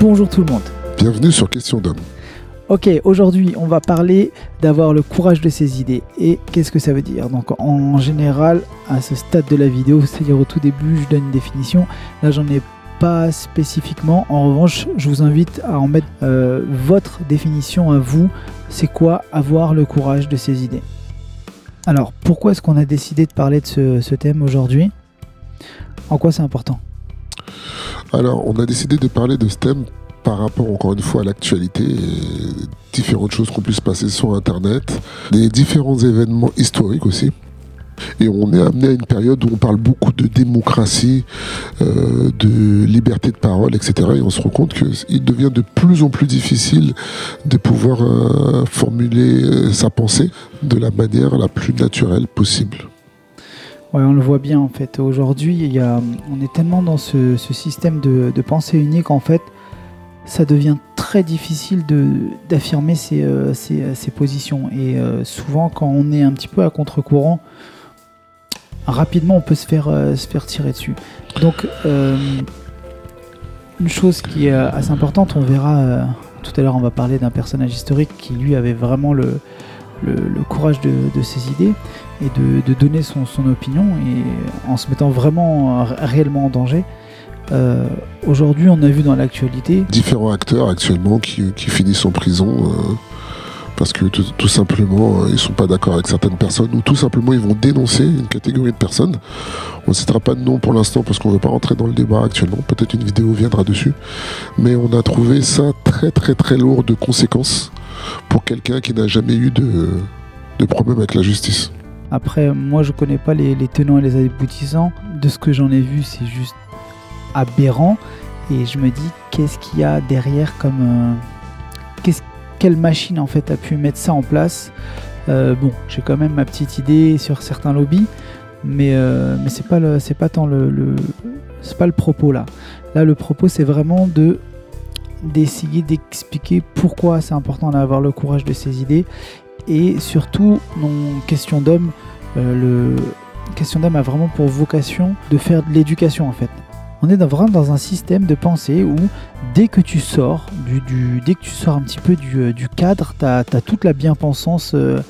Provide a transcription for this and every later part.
Bonjour tout le monde. Bienvenue sur Question d'homme. Ok, aujourd'hui on va parler d'avoir le courage de ses idées. Et qu'est-ce que ça veut dire? Donc en général, à ce stade de la vidéo, c'est-à-dire au tout début, je donne une définition. Là j'en ai pas spécifiquement. En revanche, je vous invite à en mettre euh, votre définition à vous. C'est quoi avoir le courage de ses idées? Alors pourquoi est-ce qu'on a décidé de parler de ce, ce thème aujourd'hui? En quoi c'est important? Alors, on a décidé de parler de ce thème par rapport encore une fois à l'actualité différentes choses qu'on puisse passer sur Internet, des différents événements historiques aussi. Et on est amené à une période où on parle beaucoup de démocratie, euh, de liberté de parole, etc. Et on se rend compte qu'il devient de plus en plus difficile de pouvoir euh, formuler euh, sa pensée de la manière la plus naturelle possible. Ouais, on le voit bien en fait. Aujourd'hui, on est tellement dans ce, système de pensée unique en fait, ça devient très difficile d'affirmer ses, euh, ses- ses positions. Et euh, souvent, quand on est un petit peu à contre-courant, rapidement on peut se faire, euh, se faire tirer dessus. Donc, euh, une chose qui est euh, assez importante, on verra euh, tout à l'heure, on va parler d'un personnage historique qui lui avait vraiment le, le, courage de, de ses idées et de, de donner son, son opinion et en se mettant vraiment euh, réellement en danger. Euh, Aujourd'hui, on a vu dans l'actualité, Différents acteurs actuellement qui, qui finissent en prison euh, parce que tout, simplement euh, ils sont pas d'accord avec certaines personnes ou tout simplement ils vont dénoncer une catégorie de personnes. On ne citera pas de nom pour l'instant parce qu'on ne veut pas rentrer dans le débat actuellement. Peut-être une vidéo viendra dessus. Mais on a trouvé ça très très très lourd de conséquences pour quelqu'un qui n'a jamais eu de, de problème avec la justice. après, moi je connais pas les, les tenants et les aboutissants. De ce que j'en ai vu, c'est juste aberrant. Et je me dis, qu'est-ce qu'il y a derrière comme. euh, quelle machine en fait a pu mettre ça en place? Euh, Bon, j'ai quand même ma petite idée sur certains lobbies, mais, euh, mais c'est pas, le, pas tant le, c'est pas le propos là. Là, le propos, c'est vraiment de d'essayer d'expliquer pourquoi c'est important d'avoir le courage de ses idées et surtout, non, question d'homme, le question d'homme a vraiment pour vocation de faire de l'éducation en fait. On est vraiment dans un système de pensée où dès que tu sors, du, dès que tu sors un petit peu du, euh, cadre, tu as, toute la bien-pensance euh,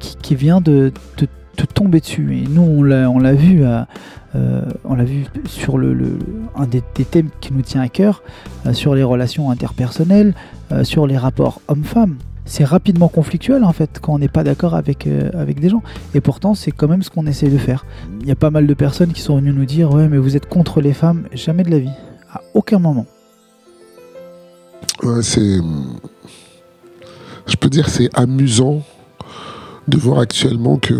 qui, vient de te, tomber dessus. Et nous, on l'a euh, vu sur un des, thèmes qui nous tient à cœur, sur les relations interpersonnelles, sur les rapports hommes-femmes. C'est rapidement conflictuel en fait quand on n'est pas d'accord avec, euh, avec des gens. Et pourtant, c'est quand même ce qu'on essaie de faire. Il y a pas mal de personnes qui sont venues nous dire Ouais, mais vous êtes contre les femmes. Jamais de la vie. À aucun moment. Ouais, c'est. Je peux dire, c'est amusant de voir actuellement que.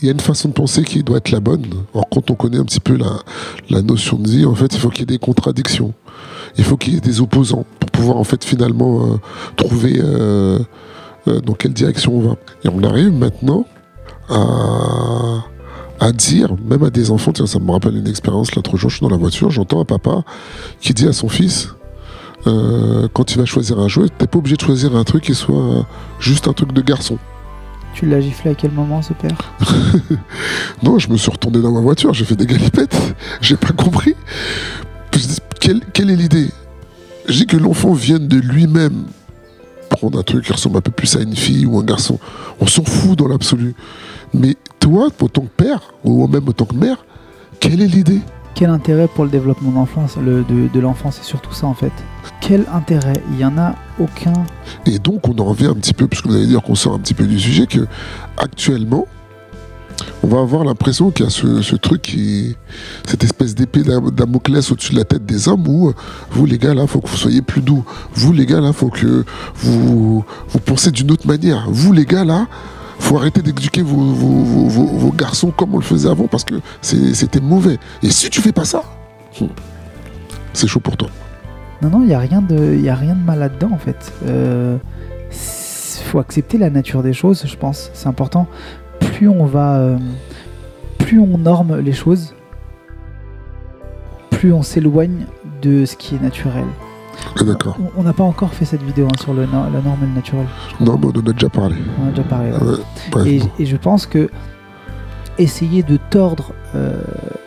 Il y a une façon de penser qui doit être la bonne. Or, quand on connaît un petit peu la, notion de vie, en fait, il faut qu'il y ait des contradictions. Il faut qu'il y ait des opposants pour pouvoir, en fait, finalement, euh, trouver euh, euh, dans quelle direction on va. Et on arrive maintenant à, dire, même à des enfants, tiens, ça me rappelle une expérience, l'autre jour, je suis dans la voiture, j'entends un papa qui dit à son fils, quand il va choisir un jouet, t'es pas obligé de choisir un truc qui soit juste un truc de garçon. Tu l'as giflé à quel moment, ce père Non, je me suis retourné dans ma voiture, j'ai fait des galipettes, j'ai pas compris. Je dis, Quelle, quelle est l'idée? Je dis que l'enfant vienne de lui-même prendre un truc qui ressemble un peu plus à une fille ou un garçon. On s'en fout dans l'absolu. Mais toi, en tant que père, ou même en tant que mère, quelle est l'idée? Quel intérêt pour le développement d'enfance, le- de, de l'enfant C'est surtout ça en fait. Quel intérêt? Il y en a aucun. Et donc, on en revient un petit peu, puisque vous allez dire qu'on sort un petit peu du sujet, que actuellement, on va avoir l'impression qu'il y a ce, truc qui. cette espèce d'épée d'Am- Damoclès au-dessus de la tête des hommes où, vous les gars là, faut que vous soyez plus doux. Vous les gars là, faut que vous, vous pensez d'une autre manière. Vous les gars là, faut arrêter d'éduquer vos, vos, vos- vos- garçons comme on le faisait avant parce que c'était mauvais. Et si tu fais pas ça, c'est chaud pour toi. Non, non, il n'y a, rien de- y a rien de mal là-dedans en fait. Il faut accepter la nature des choses, je pense. C'est important. Plus on va. euh, plus on norme les choses, plus on s'éloigne de ce qui est naturel. Ah, D'accord. On- n'a pas encore fait cette vidéo hein, sur le, no- la norme et le naturel. Non, mais on en a déjà parlé. On en a déjà parlé. ouais. Ouais, bref, Et, je pense que essayer de tordre euh,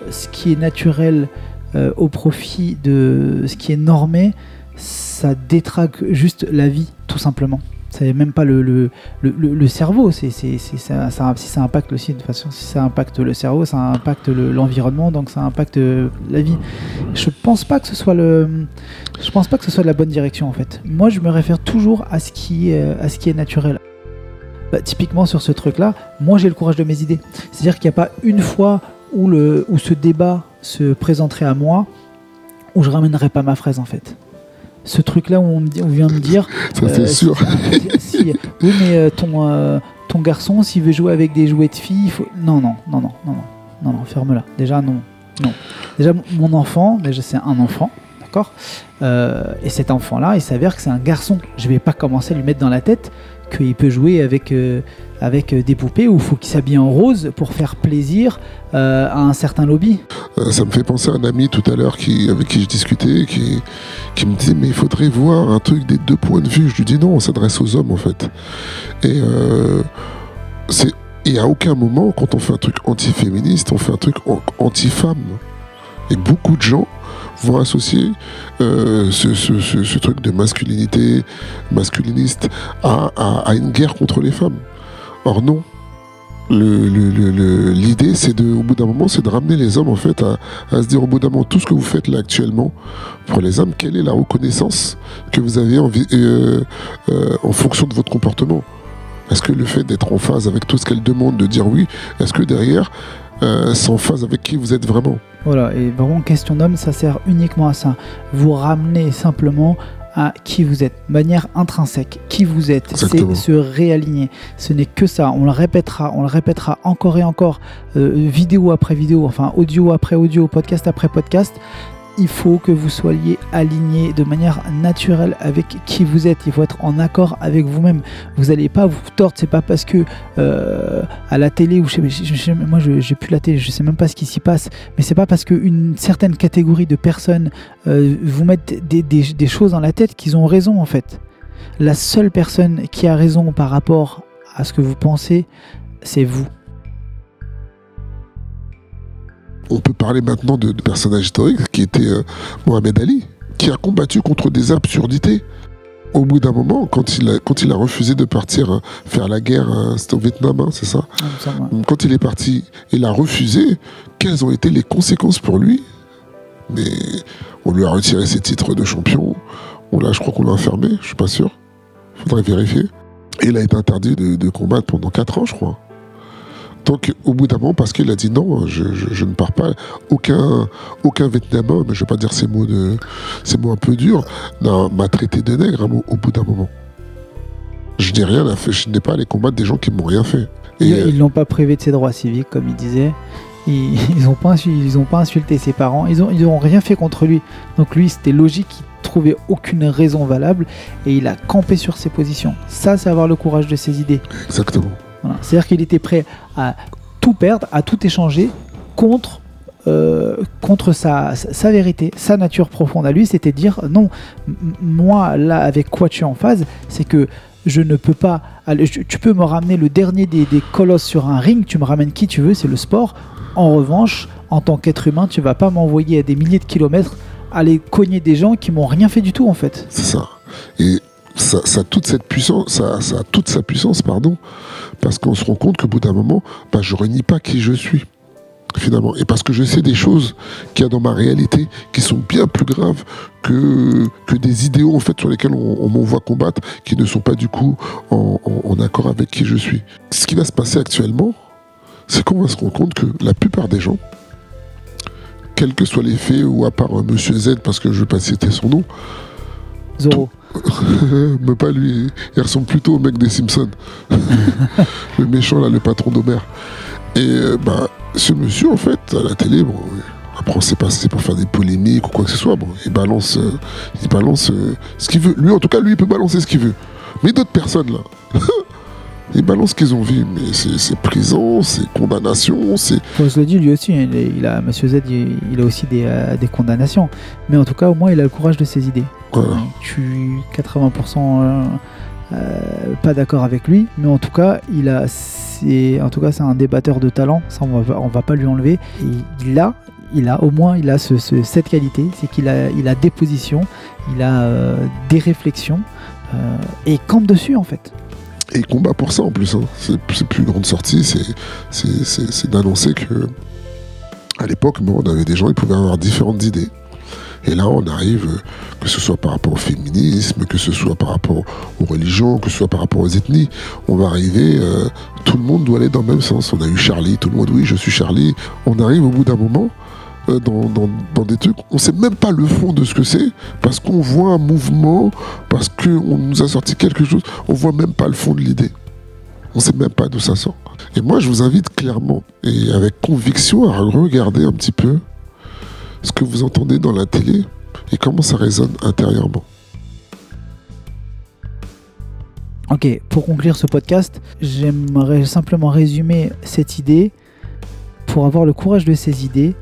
ce qui est naturel euh, au profit de ce qui est normé, ça détraque juste la vie, tout simplement. C'est même pas le, le, le, le cerveau, si ça impacte aussi, de façon, si ça impacte le cerveau, ça impacte l'environnement, donc ça impacte la vie. Je pense pas que ce soit le, je pense pas que ce soit la bonne direction en fait. Moi, je me réfère toujours à ce qui, à ce qui est naturel. Bah, typiquement sur ce truc-là, moi j'ai le courage de mes idées. C'est-à-dire qu'il n'y a pas une fois où, le, où ce débat se présenterait à moi où je ramènerais pas ma fraise en fait ce truc-là où on, vient me dire. Ça, c'est euh, sûr. oui, mais euh, ton, euh, ton garçon, s'il veut jouer avec des jouets de filles, il faut. Non, non, non, non, non, non, non, non ferme-la. Déjà, non. non. Déjà, mon enfant, déjà, c'est un enfant, d'accord Et cet enfant-là, il s'avère que c'est un garçon. Je vais pas commencer à lui mettre dans la tête qu'il peut jouer avec, avec des poupées ou faut qu'il s'habille en rose pour faire plaisir euh, à un certain lobby? Euh, ça me fait penser à un ami tout à l'heure avec qui je discutais, qui, me disait mais il faudrait voir un truc des deux points de vue. Je lui dis non, on s'adresse aux hommes en fait. Et c'est et à aucun moment, quand on fait un truc anti-féministe, on fait un truc anti-femme. Et beaucoup de gens vont associer euh, ce, truc de masculinité, masculiniste, à, une guerre contre les femmes. Or non. L'idée, c'est de, au bout d'un moment, c'est de ramener les hommes en fait à, se dire au bout d'un moment tout ce que vous faites là actuellement pour les hommes, quelle est la reconnaissance que vous avez euh, euh, en fonction de votre comportement? Est-ce que le fait d'être en phase avec tout ce qu'elle demande, de dire oui, est-ce que derrière, euh, c'est en phase avec qui vous êtes vraiment? Voilà, et vraiment, question d'homme, ça sert uniquement à ça. Vous ramenez simplement à qui vous êtes, manière intrinsèque, qui vous êtes, c'est se réaligner. Ce n'est que ça, on le répétera, on le répétera encore et encore, euh, vidéo après vidéo, enfin audio après audio, podcast après podcast il faut que vous soyez aligné de manière naturelle avec qui vous êtes. Il faut être en accord avec vous-même. Vous n'allez pas vous tordre. C'est pas parce que euh, à la télé ou je, je, moi j'ai plus la télé, je sais même pas ce qui s'y passe. Mais c'est pas parce qu'une certaine catégorie de personnes euh, vous mettent des, des choses dans la tête qu'ils ont raison en fait. La seule personne qui a raison par rapport à ce que vous pensez, c'est vous. On peut parler maintenant de, personnages historiques qui était euh, Mohamed Ali, qui a combattu contre des absurdités. Au bout d'un moment, quand il, a, quand il a refusé de partir euh, faire la guerre, euh, c'était au Vietnam, hein, c'est ça, Quand il est parti, il a refusé. Quelles ont été les conséquences pour lui? Mais on lui a retiré ses titres de champion. On l'a, je crois qu'on l'a enfermé, je suis pas sûr. Faudrait vérifier. Et il a été interdit de, de combattre pendant 4 ans, je crois. Donc, au bout d'un moment, parce qu'il a dit non, je, ne pars pas, aucun, aucun Vietnamien, mais je ne vais pas dire ces mots, de, ces mots un peu durs, m'a traité de nègre au bout d'un moment. Je n'ai rien à faire, je n'ai pas à aller combattre des gens qui m'ont rien fait. ils ne l'ont pas privé de ses droits civiques, comme il disait. Ils n'ont pas, ils ont pas insulté ses parents, ils n'ont ils ont rien fait contre lui. Donc lui, c'était logique qu'il trouvait aucune raison valable et il a campé sur ses positions. Ça, c'est avoir le courage de ses idées. Exactement. C'est-à-dire qu'il était prêt à tout perdre, à tout échanger contre, euh, sa, vérité, sa nature profonde à lui. C'était dire non, moi là avec quoi tu es en phase, c'est que je ne peux pas. Tu peux me ramener le dernier des, colosses sur un ring, tu me ramènes qui tu veux, c'est le sport. En revanche, en tant qu'être humain, tu vas pas m'envoyer à des milliers de kilomètres aller cogner des gens qui m'ont rien fait du tout en fait. C'est ça. Et ça, ça, toute cette puissance, ça, toute sa puissance, pardon, parce qu'on se rend compte qu'au bout d'un moment, bah, je renie pas qui je suis finalement. Et parce que je sais des choses qu'il y a dans ma réalité qui sont bien plus graves que, que des idéaux en fait sur lesquels on, m'envoie combattre, qui ne sont pas du coup en, accord avec qui je suis. Ce qui va se passer actuellement, c'est qu'on va se rendre compte que la plupart des gens, quels que soient les faits, ou à part Monsieur Z, parce que je ne vais pas citer son nom. Mais pas lui. Il ressemble plutôt au mec des Simpsons. le méchant, là, le patron d'Homer. Et euh, bah, ce monsieur, en fait, à la télé, bon, après on sait pas si c'est pour faire des polémiques ou quoi que ce soit. Bon, il balance, euh, il balance euh, ce qu'il veut. Lui, en tout cas, lui, il peut balancer ce qu'il veut. Mais d'autres personnes, là, ils balancent ce qu'ils ont vu. Mais c'est prison, c'est condamnation, c'est. Je le dis, lui aussi, il, a, Monsieur Z, il, a aussi des, des condamnations. Mais en tout cas, au moins, il a le courage de ses idées. Je suis 80% euh, euh, pas d'accord avec lui, mais en tout cas, il a, en tout cas, c'est un débatteur de talent. Ça, on va, on va pas lui enlever. Et là, il a au moins il a ce, ce- cette qualité, c'est qu'il a, il a des positions, il a euh, des réflexions euh, et il campe dessus en fait. Et il combat pour ça en plus. Hein. Ses plus grandes sorties, c'est- c'est c'est- c'est d'annoncer que à l'époque, bon, on avait des gens, ils pouvaient avoir différentes idées. Et là, on arrive, euh, que ce soit par rapport au féminisme, que ce soit par rapport aux religions, que ce soit par rapport aux ethnies, on va arriver, euh, tout le monde doit aller dans le même sens. On a eu Charlie, tout le monde, oui, je suis Charlie. On arrive au bout d'un moment euh, dans, dans- des trucs, on sait même pas le fond de ce que c'est, parce qu'on voit un mouvement, parce qu'on nous a sorti quelque chose, on voit même pas le fond de l'idée. On sait même pas d'où ça sort. Et moi, je vous invite clairement et avec conviction à regarder un petit peu ce que vous entendez dans la télé et comment ça résonne intérieurement. Ok, pour conclure ce podcast, j'aimerais simplement résumer cette idée. Pour avoir le courage de ces idées,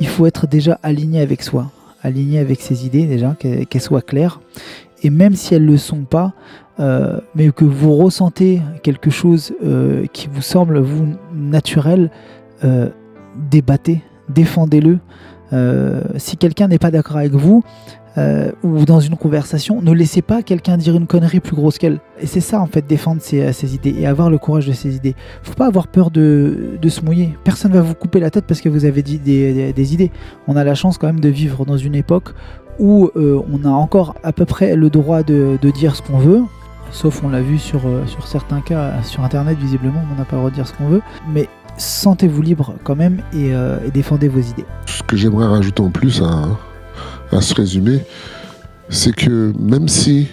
il faut être déjà aligné avec soi, aligné avec ses idées déjà, qu'elles soient claires. Et même si elles ne le sont pas, euh, mais que vous ressentez quelque chose euh, qui vous semble vous naturel, euh, débattez, défendez-le. Euh, si quelqu'un n'est pas d'accord avec vous, euh, ou dans une conversation, ne laissez pas quelqu'un dire une connerie plus grosse qu'elle. Et c'est ça en fait, défendre ses, ses idées et avoir le courage de ses idées. Faut pas avoir peur de, se mouiller. Personne va vous couper la tête parce que vous avez dit des, idées. On a la chance quand même de vivre dans une époque où euh, on a encore à peu près le droit de, dire ce qu'on veut. Sauf on l'a vu sur, euh, sur certains cas sur internet visiblement, on n'a pas le droit de dire ce qu'on veut. Mais sentez-vous libre quand même et, euh, et défendez vos idées. Ce que j'aimerais rajouter en plus à, à ce résumé, c'est que même si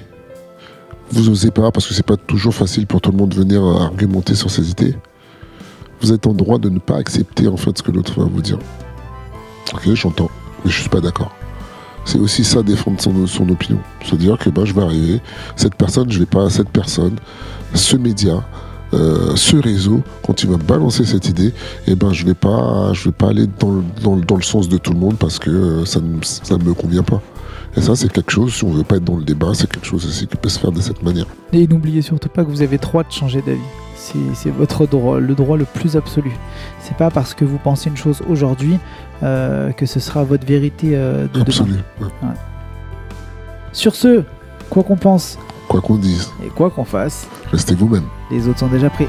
vous osez pas, parce que c'est pas toujours facile pour tout le monde de venir argumenter sur ses idées, vous êtes en droit de ne pas accepter en fait ce que l'autre va vous dire. Ok, j'entends, mais je suis pas d'accord. C'est aussi ça défendre son, son opinion. Se dire que ben, je vais arriver, cette personne, je l'ai pas, cette personne, ce média, euh, ce réseau, quand il va balancer cette idée, et ben je vais pas, je vais pas aller dans le, dans, le- dans le sens de tout le monde parce que euh, ça ne ça ne me convient pas. Et ça, c'est quelque chose, si on veut pas être dans le débat, c'est quelque chose aussi qui peut se faire de cette manière. Et n'oubliez surtout pas que vous avez le droit de changer d'avis. C'est c'est votre droit, le droit le plus absolu. C'est pas parce que vous pensez une chose aujourd'hui euh, que ce sera votre vérité euh, de demain. Absolu. ouais. Sur ce, quoi qu'on pense Quoi qu'on dise, et quoi qu'on fasse, restez vous-même. les autres sont déjà tum.